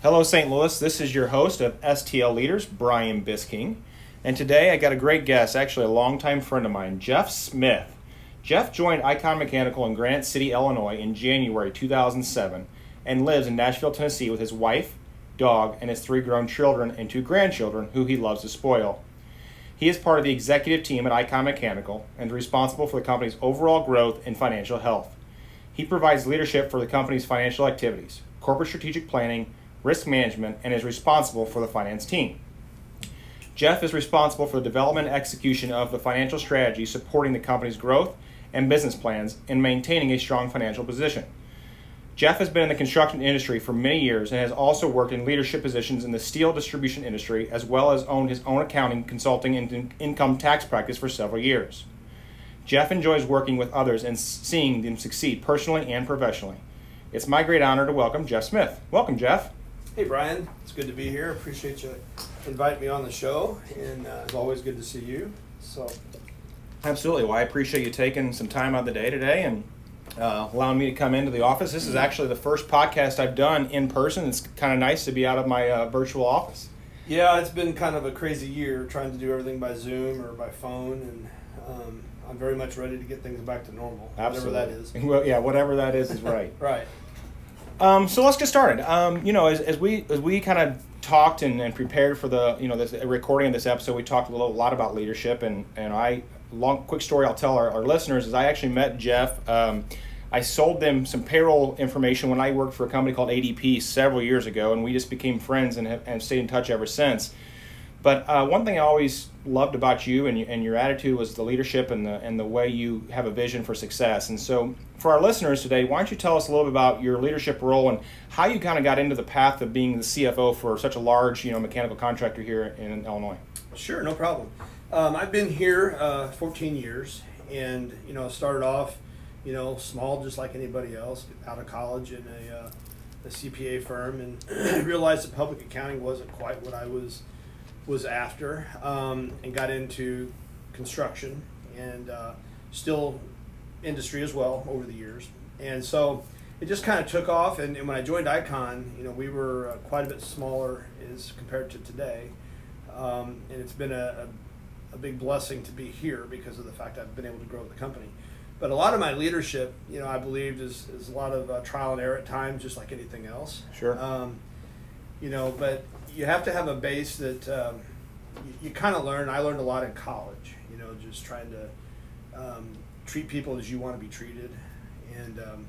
Hello, St. Louis. This is your host of STL Leaders, Brian Bisking. And today I got a great guest, actually a longtime friend of mine, Jeff Smith. Jeff joined Icon Mechanical in Granite City, Illinois in January 2007 and lives in Nashville, Tennessee with his wife, dog, and his three grown children and two grandchildren who he loves to spoil. He is part of the executive team at Icon Mechanical and is responsible for the company's overall growth and financial health. He provides leadership for the company's financial activities, corporate strategic planning, risk management, and is responsible for the finance team. Jeff is responsible for the development and execution of the financial strategy supporting the company's growth and business plans and maintaining a strong financial position. Jeff has been in the construction industry for many years and has also worked in leadership positions in the steel distribution industry as well as owned his own accounting, consulting, and income tax practice for several years. Jeff enjoys working with others and seeing them succeed personally and professionally. It's my great honor to welcome Jeff Smith. Welcome, Jeff. Hey, Brian. It's good to be here. Appreciate you inviting me on the show, and uh, it's always good to see you. So, absolutely. Well, I appreciate you taking some time out of the day today and uh, allowing me to come into the office. This is actually the first podcast I've done in person. It's kind of nice to be out of my uh, virtual office. Yeah, it's been kind of a crazy year trying to do everything by Zoom or by phone, and um, I'm very much ready to get things back to normal, Absolutely. whatever that is. Well, yeah, whatever that is is right. right. Um, so let's get started. Um, you know, as, as we as we kind of talked and, and prepared for the you know this recording of this episode, we talked a little, a lot about leadership, and and I long quick story I'll tell our, our listeners is I actually met Jeff. Um, I sold them some payroll information when I worked for a company called ADP several years ago, and we just became friends and have and stayed in touch ever since. But uh, one thing I always loved about you and, and your attitude was the leadership and the and the way you have a vision for success. And so, for our listeners today, why don't you tell us a little bit about your leadership role and how you kind of got into the path of being the CFO for such a large, you know, mechanical contractor here in Illinois? Sure, no problem. Um, I've been here uh, 14 years, and you know, started off you know, small just like anybody else, out of college in a, uh, a CPA firm, and realized that public accounting wasn't quite what I was was after, um, and got into construction and uh, still industry as well over the years, and so it just kind of took off. And, and, when I joined Icon, you know, we were uh, quite a bit smaller as compared to today, um, and it's been a, a, a big blessing to be here because of the fact I've been able to grow the company. But a lot of my leadership, you know, I believed is, is a lot of uh, trial and error at times, just like anything else. Sure. Um, you know, but you have to have a base that um, you, you kind of learn. I learned a lot in college, you know, just trying to um, treat people as you want to be treated. And, um,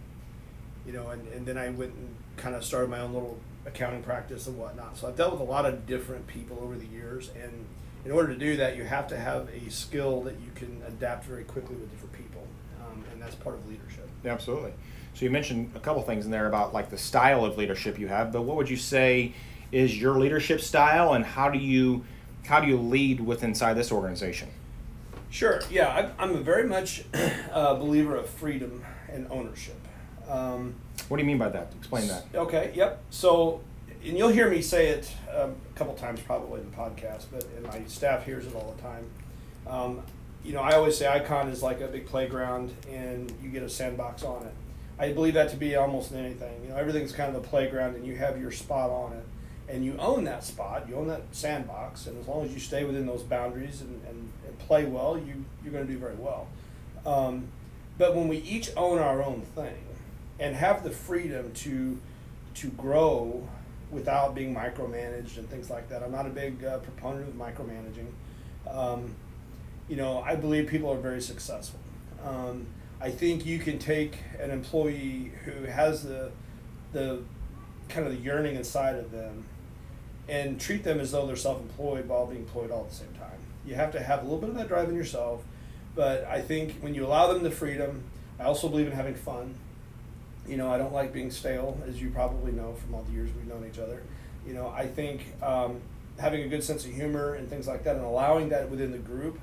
you know, and, and then I went and kind of started my own little accounting practice and whatnot. So I've dealt with a lot of different people over the years. And in order to do that, you have to have a skill that you can adapt very quickly with different people and that's part of leadership. Absolutely. So you mentioned a couple things in there about like the style of leadership you have, but what would you say is your leadership style, and how do you how do you lead with inside this organization? Sure. Yeah, I'm a very much a believer of freedom and ownership. Um, what do you mean by that? Explain that. Okay. Yep. So, and you'll hear me say it um, a couple times probably in the podcast, but and my staff hears it all the time. Um, you know, I always say Icon is like a big playground, and you get a sandbox on it. I believe that to be almost anything. You know, everything's kind of a playground, and you have your spot on it, and you own that spot. You own that sandbox, and as long as you stay within those boundaries and, and, and play well, you you're going to do very well. Um, but when we each own our own thing, and have the freedom to to grow without being micromanaged and things like that, I'm not a big uh, proponent of micromanaging. Um, you know, I believe people are very successful. Um, I think you can take an employee who has the the kind of the yearning inside of them and treat them as though they're self-employed while being employed all at the same time. You have to have a little bit of that drive in yourself, but I think when you allow them the freedom, I also believe in having fun. You know, I don't like being stale, as you probably know from all the years we've known each other. You know, I think um, having a good sense of humor and things like that, and allowing that within the group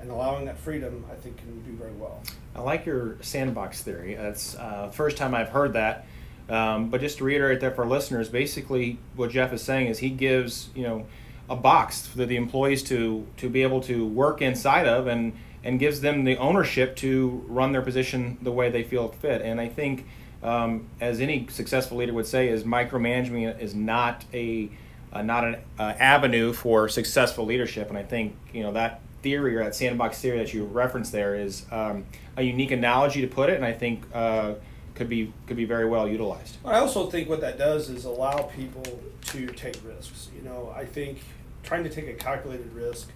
and allowing that freedom, I think, can do very well. I like your sandbox theory. That's uh, first time I've heard that. Um, but just to reiterate that for listeners, basically what Jeff is saying is he gives you know a box for the employees to to be able to work inside of and and gives them the ownership to run their position the way they feel fit. And I think um, as any successful leader would say, is micromanagement is not a uh, not an uh, avenue for successful leadership. And I think you know that theory or that sandbox theory that you referenced there is um, a unique analogy to put it, and I think uh, could be could be very well utilized. I also think what that does is allow people to take risks. You know, I think trying to take a calculated risk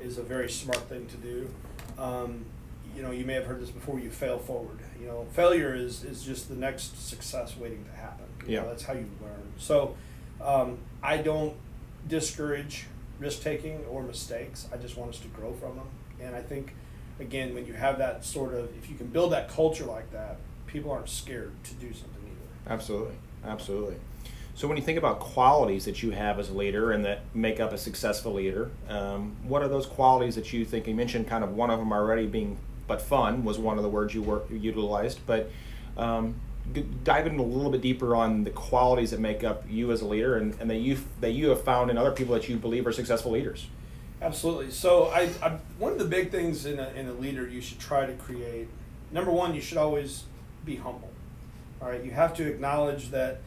is a very smart thing to do. Um, you know, you may have heard this before. You fail forward. You know, failure is is just the next success waiting to happen. You yeah, know, that's how you learn. So, um, I don't discourage risk taking or mistakes. I just want us to grow from them. And I think, again, when you have that sort of, if you can build that culture like that, people aren't scared to do something either. Absolutely, absolutely. So when you think about qualities that you have as a leader and that make up a successful leader, um, what are those qualities that you think? You mentioned kind of one of them already being, but fun was one of the words you were utilized. But um, dive in a little bit deeper on the qualities that make up you as a leader and, and that you that you have found in other people that you believe are successful leaders. Absolutely. So I, I one of the big things in a, in a leader you should try to create. Number one, you should always be humble. All right, you have to acknowledge that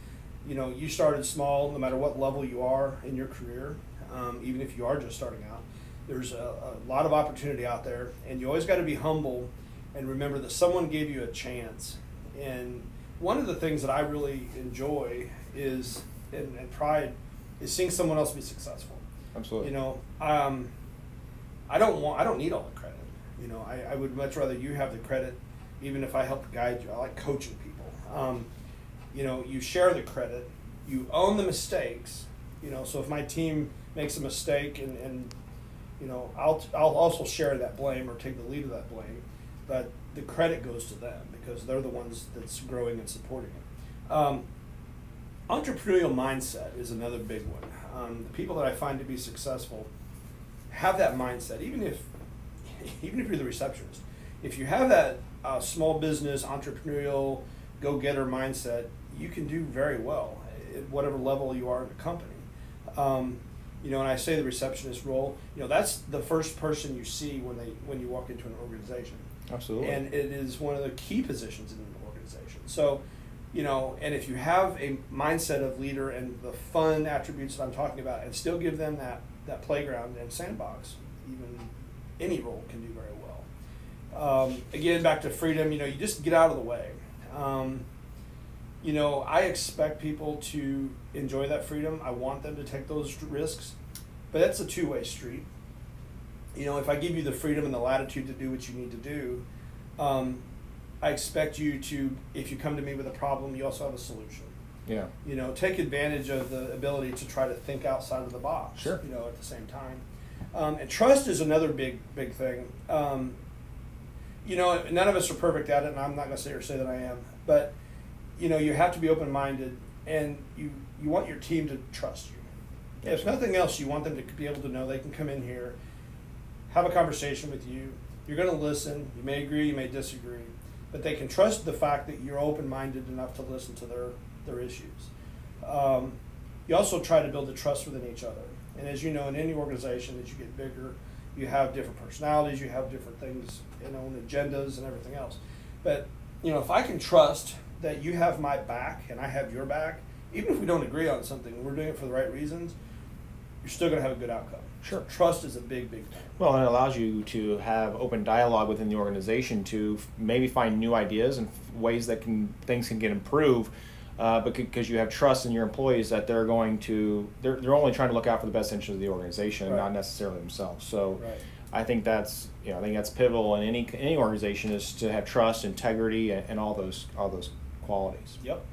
you know you started small, no matter what level you are in your career, um, even if you are just starting out. There's a, a lot of opportunity out there, and you always got to be humble and remember that someone gave you a chance. And one of the things that I really enjoy is and, and pride is seeing someone else be successful. Absolutely. You know, um, I don't want I don't need all the credit. You know, I, I would much rather you have the credit even if I help guide you. I like coaching people. Um, you know, you share the credit, you own the mistakes. You know, so if my team makes a mistake and, and you know, I'll, I'll also share that blame or take the lead of that blame, but the credit goes to them because they're the ones that's growing and supporting it. Um, entrepreneurial mindset is another big one. Um, the people that I find to be successful have that mindset, even if even if you're the receptionist. If you have that uh, small business, entrepreneurial, go getter mindset, you can do very well at whatever level you are in the company. Um, you know, and I say the receptionist role, you know, that's the first person you see when they when you walk into an organization. Absolutely. And it is one of the key positions in an organization. So, you know, and if you have a mindset of leader and the fun attributes that I'm talking about, and still give them that that playground and sandbox, even any role can do very well um, again, back to freedom, you know, you just get out of the way. Um, you know, I expect people to enjoy that freedom. I want them to take those risks, but that's a two way street. You know, if I give you the freedom and the latitude to do what you need to do, um, I expect you to, if you come to me with a problem, you also have a solution. Yeah. You know, take advantage of the ability to try to think outside of the box. Sure. You know, at the same time. Um, and trust is another big, big thing. Um, you know, none of us are perfect at it, and I'm not going to say or say that I am, but you know, you have to be open minded, and you you want your team to trust you. If nothing else, you want them to be able to know they can come in here, have a conversation with you. You're going to listen. You may agree, you may disagree, but they can trust the fact that you're open minded enough to listen to their their issues. Um, you also try to build a trust within each other, and as you know, in any organization, as you get bigger you have different personalities, you have different things, you know, and agendas and everything else. But you know, if I can trust that you have my back and I have your back, even if we don't agree on something, we're doing it for the right reasons. You're still going to have a good outcome. Sure. Trust is a big, big thing. Well, and it allows you to have open dialogue within the organization to maybe find new ideas and ways that can things can get improved uh, but because you have trust in your employees that they're going to they're, they're only trying to look out for the best interest of the organization right. not necessarily themselves. So right. i think that's you know i think that's pivotal in any any organization is to have trust integrity and, and all those all those qualities. Yep.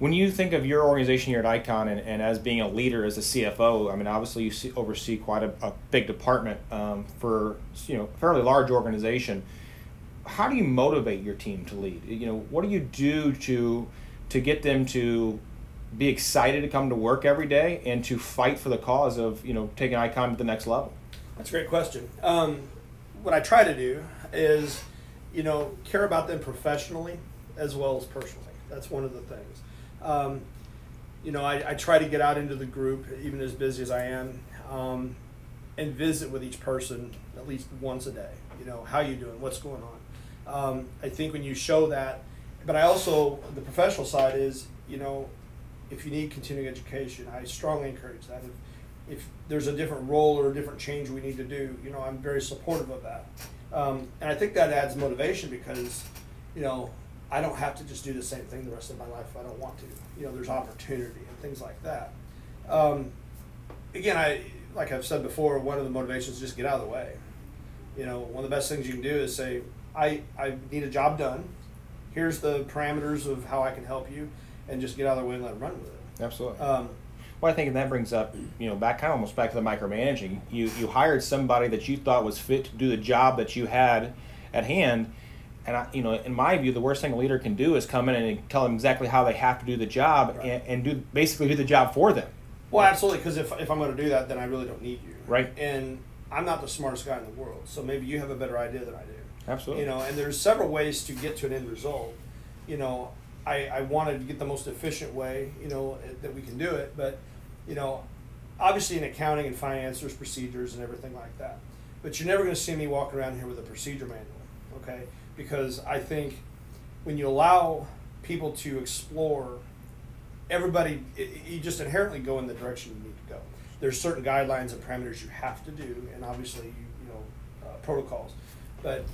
When you think of your organization here at icon and, and as being a leader as a cfo i mean obviously you see, oversee quite a, a big department um, for you know a fairly large organization. How do you motivate your team to lead? You know what do you do to to get them to be excited to come to work every day and to fight for the cause of you know taking icon to the next level. That's a great question. Um, what i try to do is you know care about them professionally as well as personally. That's one of the things. Um, you know I, I, try to get out into the group even as busy as i am um, and visit with each person at least once a day. You know how you doing? What's going on? Um, i think when you show that but I also the professional side is you know if you need continuing education, I strongly encourage that. If, if there's a different role or a different change we need to do, you know, I'm very supportive of that. Um, and I think that adds motivation because, you know, I don't have to just do the same thing the rest of my life if I don't want to. You know, there's opportunity and things like that. Um, again, I like I've said before, one of the motivations is just get out of the way. You know, one of the best things you can do is say, I, I need a job done. Here's the parameters of how I can help you and just get out of the way and let them run with it. Absolutely. Um, well, I think that brings up, you know, back kind of almost back to the micromanaging. You you hired somebody that you thought was fit to do the job that you had at hand, and I, you know, in my view, the worst thing a leader can do is come in and tell them exactly how they have to do the job Right. and, and do basically do the job for them. well, absolutely, because if, if I'm going to do that, then I really don't need you. Right. And I'm not the smartest guy in the world, so maybe you have a better idea than I do. Absolutely. You know, and there's several ways to get to an end result. You know, I, I wanted to get the most efficient way, you know, that we can do it, but, you know, obviously in accounting and finance, there's procedures and everything like that. But you're never going to see me walk around here with a procedure manual, okay? Because I think when you allow people to explore, everybody, i- i- you just inherently go in the direction you need to go. There's certain guidelines and parameters you have to do, and obviously, you, you know, uh, protocols. But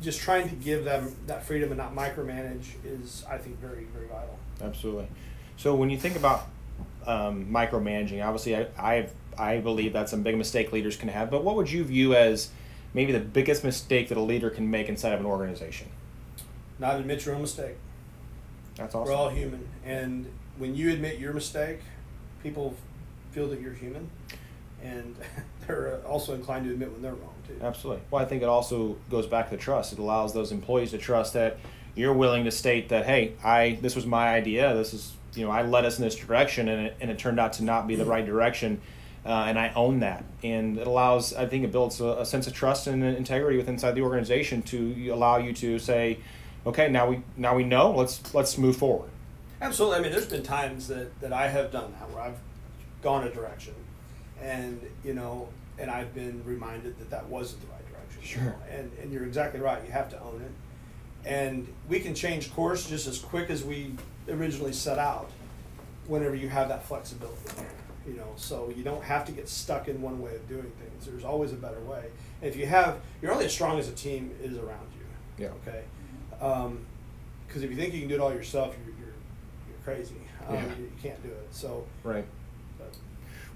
just trying to give them that freedom and not micromanage is, I think, very, very vital. Absolutely. So when you think about um, micromanaging, obviously, I I've, I believe that's a big mistake leaders can have. But what would you view as maybe the biggest mistake that a leader can make inside of an organization? Not admit your own mistake. That's awesome. We're all human, and when you admit your mistake, people feel that you're human, and they're also inclined to admit when they're wrong too. Absolutely. Well, I think it also goes back to trust. It allows those employees to trust that you're willing to state that, hey, I this was my idea. This is you know I led us in this direction, and it, and it turned out to not be the right direction, uh, and I own that. And it allows, I think, it builds a, a sense of trust and integrity within inside the organization to allow you to say, okay, now we now we know. Let's let's move forward. Absolutely. I mean, there's been times that, that I have done that where I've gone a direction, and you know, and I've been reminded that that wasn't the right direction. Sure. And and you're exactly right. You have to own it, and we can change course just as quick as we originally set out. Whenever you have that flexibility, you know, so you don't have to get stuck in one way of doing things. There's always a better way. And if you have, you're only as strong as a team is around you. Yeah. Okay. Because if you think you can do it all yourself, you're you're, you're crazy. Um, Yeah. you, you can't do it. So, Right.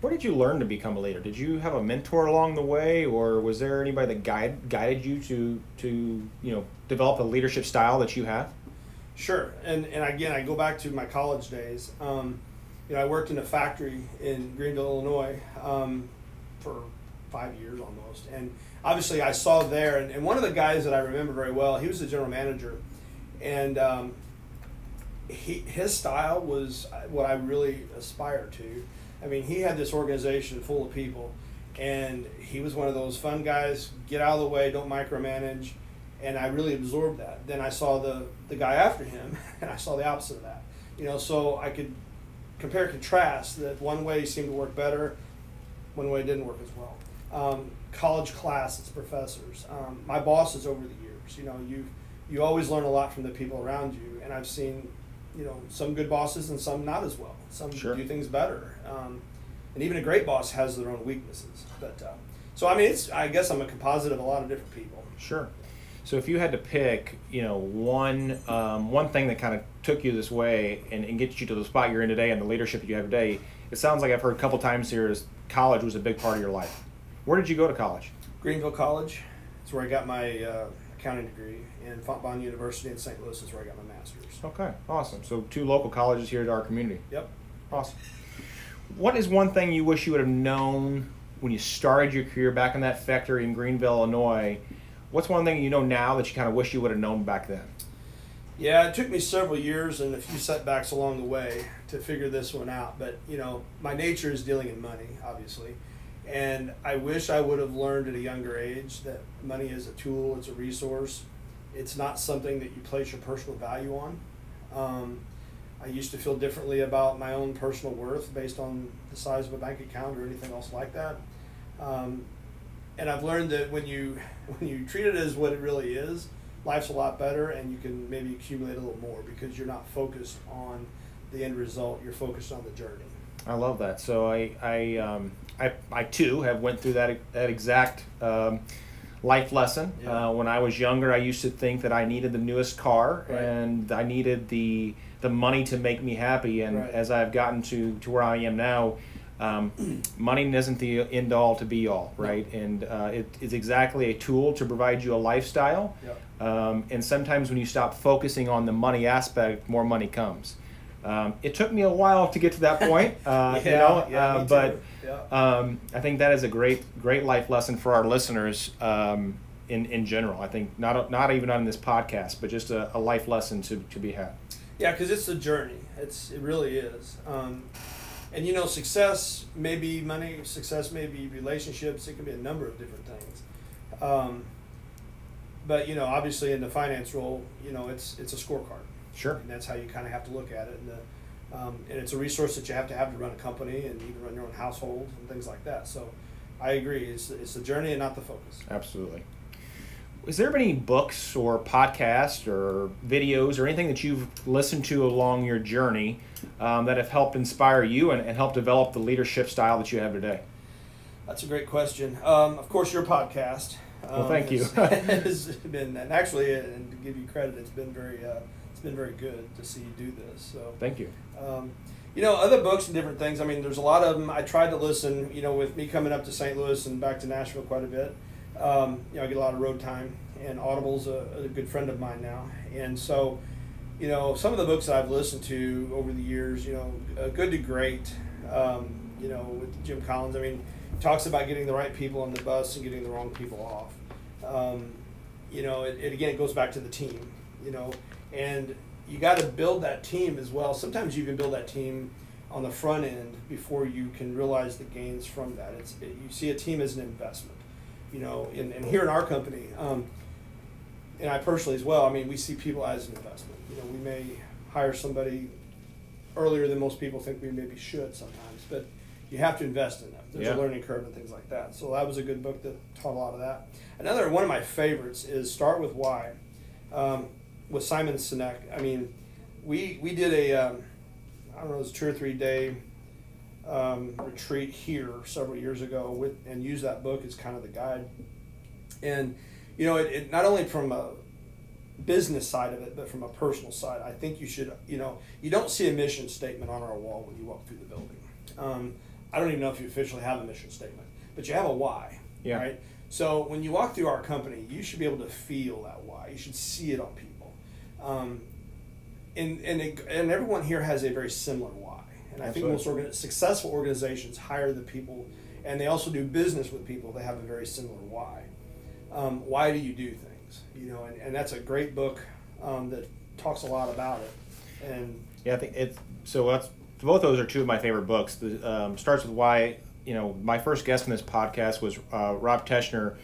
Where did you learn to become a leader? Did you have a mentor along the way, or was there anybody that guide, guided you to to you know develop a leadership style that you have? sure. And and again, I go back to my college days. Um, you know, I worked in a factory in Greenville, Illinois, um, for five years almost, and obviously I saw there. And, and one of the guys that I remember very well, he was the general manager, and um, he his style was what I really aspired to. I mean, he had this organization full of people, and he was one of those fun guys. Get out of the way, don't micromanage, and I really absorbed that. Then I saw the the guy after him, and I saw the opposite of that. You know, so I could compare and contrast that one way seemed to work better, one way didn't work as well. Um, college classes, professors, um, my bosses over the years. You know, you you always learn a lot from the people around you, and I've seen, you know, some good bosses and some not as well. Some Sure. do things better, um, and even a great boss has their own weaknesses. But uh, so I mean, it's I guess I'm a composite of a lot of different people. Sure. So if you had to pick, you know, one um, one thing that kind of took you this way and, and gets you to the spot you're in today and the leadership that you have today, it sounds like I've heard a couple times here is college was a big part of your life. Where did you go to college? Greenville College is where I got my uh, accounting degree, and Fontbonne University in St. Louis is where I got my master's. Okay, awesome. So two local colleges here to our community. Yep. Awesome. What is one thing you wish you would have known when you started your career back in that factory in Greenville, Illinois? What's one thing you know now that you kind of wish you would have known back then? Yeah, it took me several years and a few setbacks along the way to figure this one out. But you know, my nature is dealing in money, obviously, and I wish I would have learned at a younger age that money is a tool, it's a resource. It's not something that you place your personal value on. Um, I used to feel differently about my own personal worth based on the size of a bank account or anything else like that. Um, and I've learned that when you when you treat it as what it really is, life's a lot better, and you can maybe accumulate a little more because you're not focused on the end result. You're focused on the journey. I love that. So I I um, I, I too have went through that that exact um, life lesson. Yeah. Uh, when I was younger, I used to think that I needed the newest car Right. and I needed the the money to make me happy. And Right. as I've gotten to to where I am now. Um, money isn't the end all to be all, right? And uh, it is exactly a tool to provide you a lifestyle. Yep. Um, and sometimes when you stop focusing on the money aspect, more money comes. Um, it took me a while to get to that point, uh, you know, yeah, uh, but yeah. um, I think that is a great, great life lesson for our listeners um, in in general. I think not not even on this podcast, but just a, a life lesson to, to be had. Yeah, because it's a journey. It's it really is. Um, and you know, success may be money. Success may be relationships. It can be a number of different things. Um, but you know, obviously, in the finance role, you know, it's it's a scorecard, Sure. and that's how you kind of have to look at it. And the, um, and it's a resource that you have to have to run a company and even run your own household and things like that. So, I agree. It's it's the journey and not the focus. Absolutely. Is there any books or podcasts or videos or anything that you've listened to along your journey um, that have helped inspire you and, and help develop the leadership style that you have today? That's a great question. Um, of course, your podcast. Well, um, thank you. has, has been, and actually, and to give you credit, it's been very, uh, it's been very good to see you do this. So, Thank you. um, you know, other books and different things. I mean, there's a lot of them. I tried to listen. You know, with me coming up to St. Louis and back to Nashville quite a bit. Um, you know, I get a lot of road time, and Audible's a, a good friend of mine now, and so. You know, some of the books that I've listened to over the years, you know, uh, Good to Great, um, you know, with Jim Collins. I mean, talks about getting the right people on the bus and getting the wrong people off. Um, you know, it, it again it goes back to the team. You know, and you got to build that team as well. Sometimes you can build that team on the front end before you can realize the gains from that. It's it, you see a team as an investment. You know, and, and here in our company, um, and I personally as well. I mean, we see people as an investment. You know, we may hire somebody earlier than most people think we maybe should sometimes, but you have to invest in them. There's Yeah. a learning curve and things like that. So that was a good book that taught a lot of that. Another one of my favorites is Start with Why, um, with Simon Sinek. I mean, we we did a um, I don't know, it was a two or three day um, retreat here several years ago with and used that book as kind of the guide. And you know, it, it not only from a business side of it, but from a personal side, I think you should, you know, you don't see a mission statement on our wall when you walk through the building. Um, I don't even know if you officially have a mission statement, but you have a why, Yeah. right? So when you walk through our company, you should be able to feel that why. You should see it on people. Um, and, and, it, and everyone here has a very similar why. And I think most organ- successful organizations hire the people, and they also do business with people that have a very similar why. Um, why do you do things? You know, and, and that's a great book um, that talks a lot about it. And Yeah, I think it's so. That's both those are two of my favorite books. The um, starts with why you know my first guest in this podcast was uh, Rob Teschner,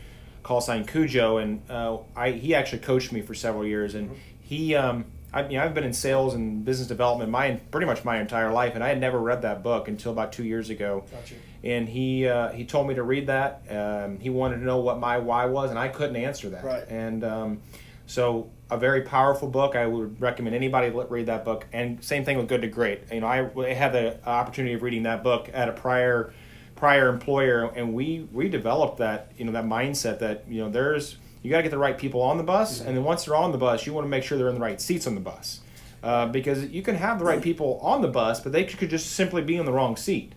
call sign Cujo, and uh, I he actually coached me for several years, and he um, I mean I've been in sales and business development my pretty much my entire life, and I had never read that book until about two years ago. Gotcha. And he uh, he told me to read that. Um, he wanted to know what my why was, and I couldn't answer that. Right. And um, so a very powerful book. I would recommend anybody read that book. And same thing with Good to Great. You know, I I had the opportunity of reading that book at a prior prior employer, and we we developed that you know that mindset that you know there's you got to get the right people on the bus, and then once they're on the bus, you want to make sure they're in the right seats on the bus. Uh, because you can have the right people on the bus, but they could just simply be in the wrong seat.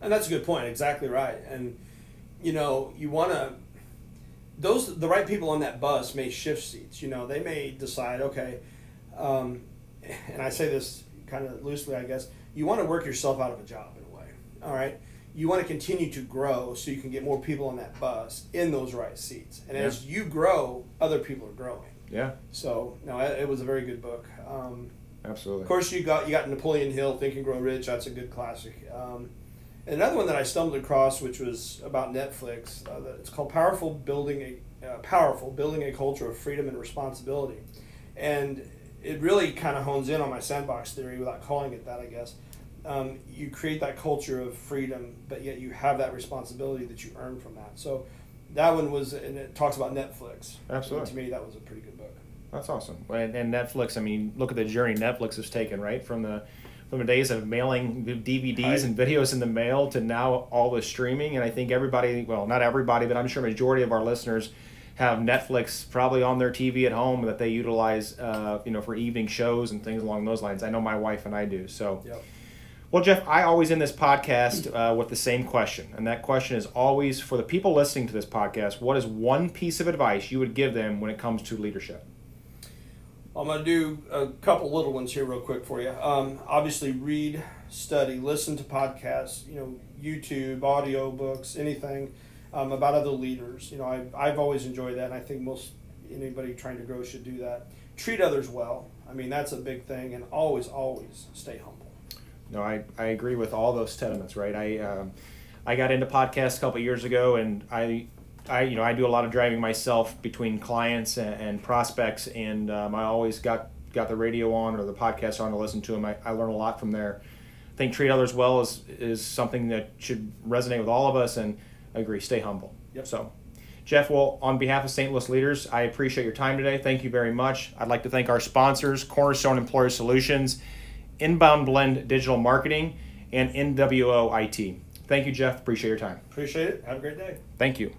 And that's a good point. Exactly right. And you know, you want to those the right people on that bus may shift seats. You know, they may decide, okay, um, and I say this kind of loosely, I guess. You want to work yourself out of a job in a way. All right. You want to continue to grow so you can get more people on that bus in those right seats. And Yeah. as you grow, other people are growing. Yeah, So no, it it was a very good book. Um, absolutely. of course, you got you got Napoleon Hill, Think and Grow Rich. That's a good classic. Um, and another one that I stumbled across, which was about Netflix. Uh, it's called "Powerful Building a uh, Powerful Building a Culture of Freedom and Responsibility," and it really kind of hones in on my sandbox theory without calling it that, I guess. Um, you create that culture of freedom, but yet you have that responsibility that you earn from that. So that one was, and it talks about Netflix. Absolutely. And to me, that was a pretty good book. That's awesome. And, and Netflix, I mean, look at the journey Netflix has taken, right? From the from the days of mailing DVDs Right. and videos in the mail to now all the streaming. And I think everybody, well, not everybody, but I'm sure majority of our listeners have Netflix probably on their TV at home that they utilize, uh, you know, for evening shows and things along those lines. I know my wife and I do. So, Yep. Well, Jeff, I always end this podcast uh, with the same question, and that question is always for the people listening to this podcast: What is one piece of advice you would give them when it comes to leadership? I'm going to do a couple little ones here real quick for you. Um, obviously, read, study, listen to podcasts, you know, YouTube, audio books, anything um, about other leaders. You know, I, I've always enjoyed that, and I think most anybody trying to grow should do that. Treat others well. I mean, that's a big thing, and always, always stay humble. No, I, I agree with all those sentiments. Right, I um, I got into podcasts a couple years ago, and I I you know I do a lot of driving myself between clients and, and prospects, and um, I always got got the radio on or the podcast on to listen to them. I, I learn a lot from there. I think treat others well is is something that should resonate with all of us, and I agree. Stay humble. Yep. So. Jeff, well, on behalf of St. Louis leaders, I appreciate your time today. Thank you very much. I'd like to thank our sponsors, Cornerstone Employer Solutions, Inbound Blend Digital Marketing, and NWO IT. Thank you, Jeff. Appreciate your time. Appreciate it. Have a great day. Thank you.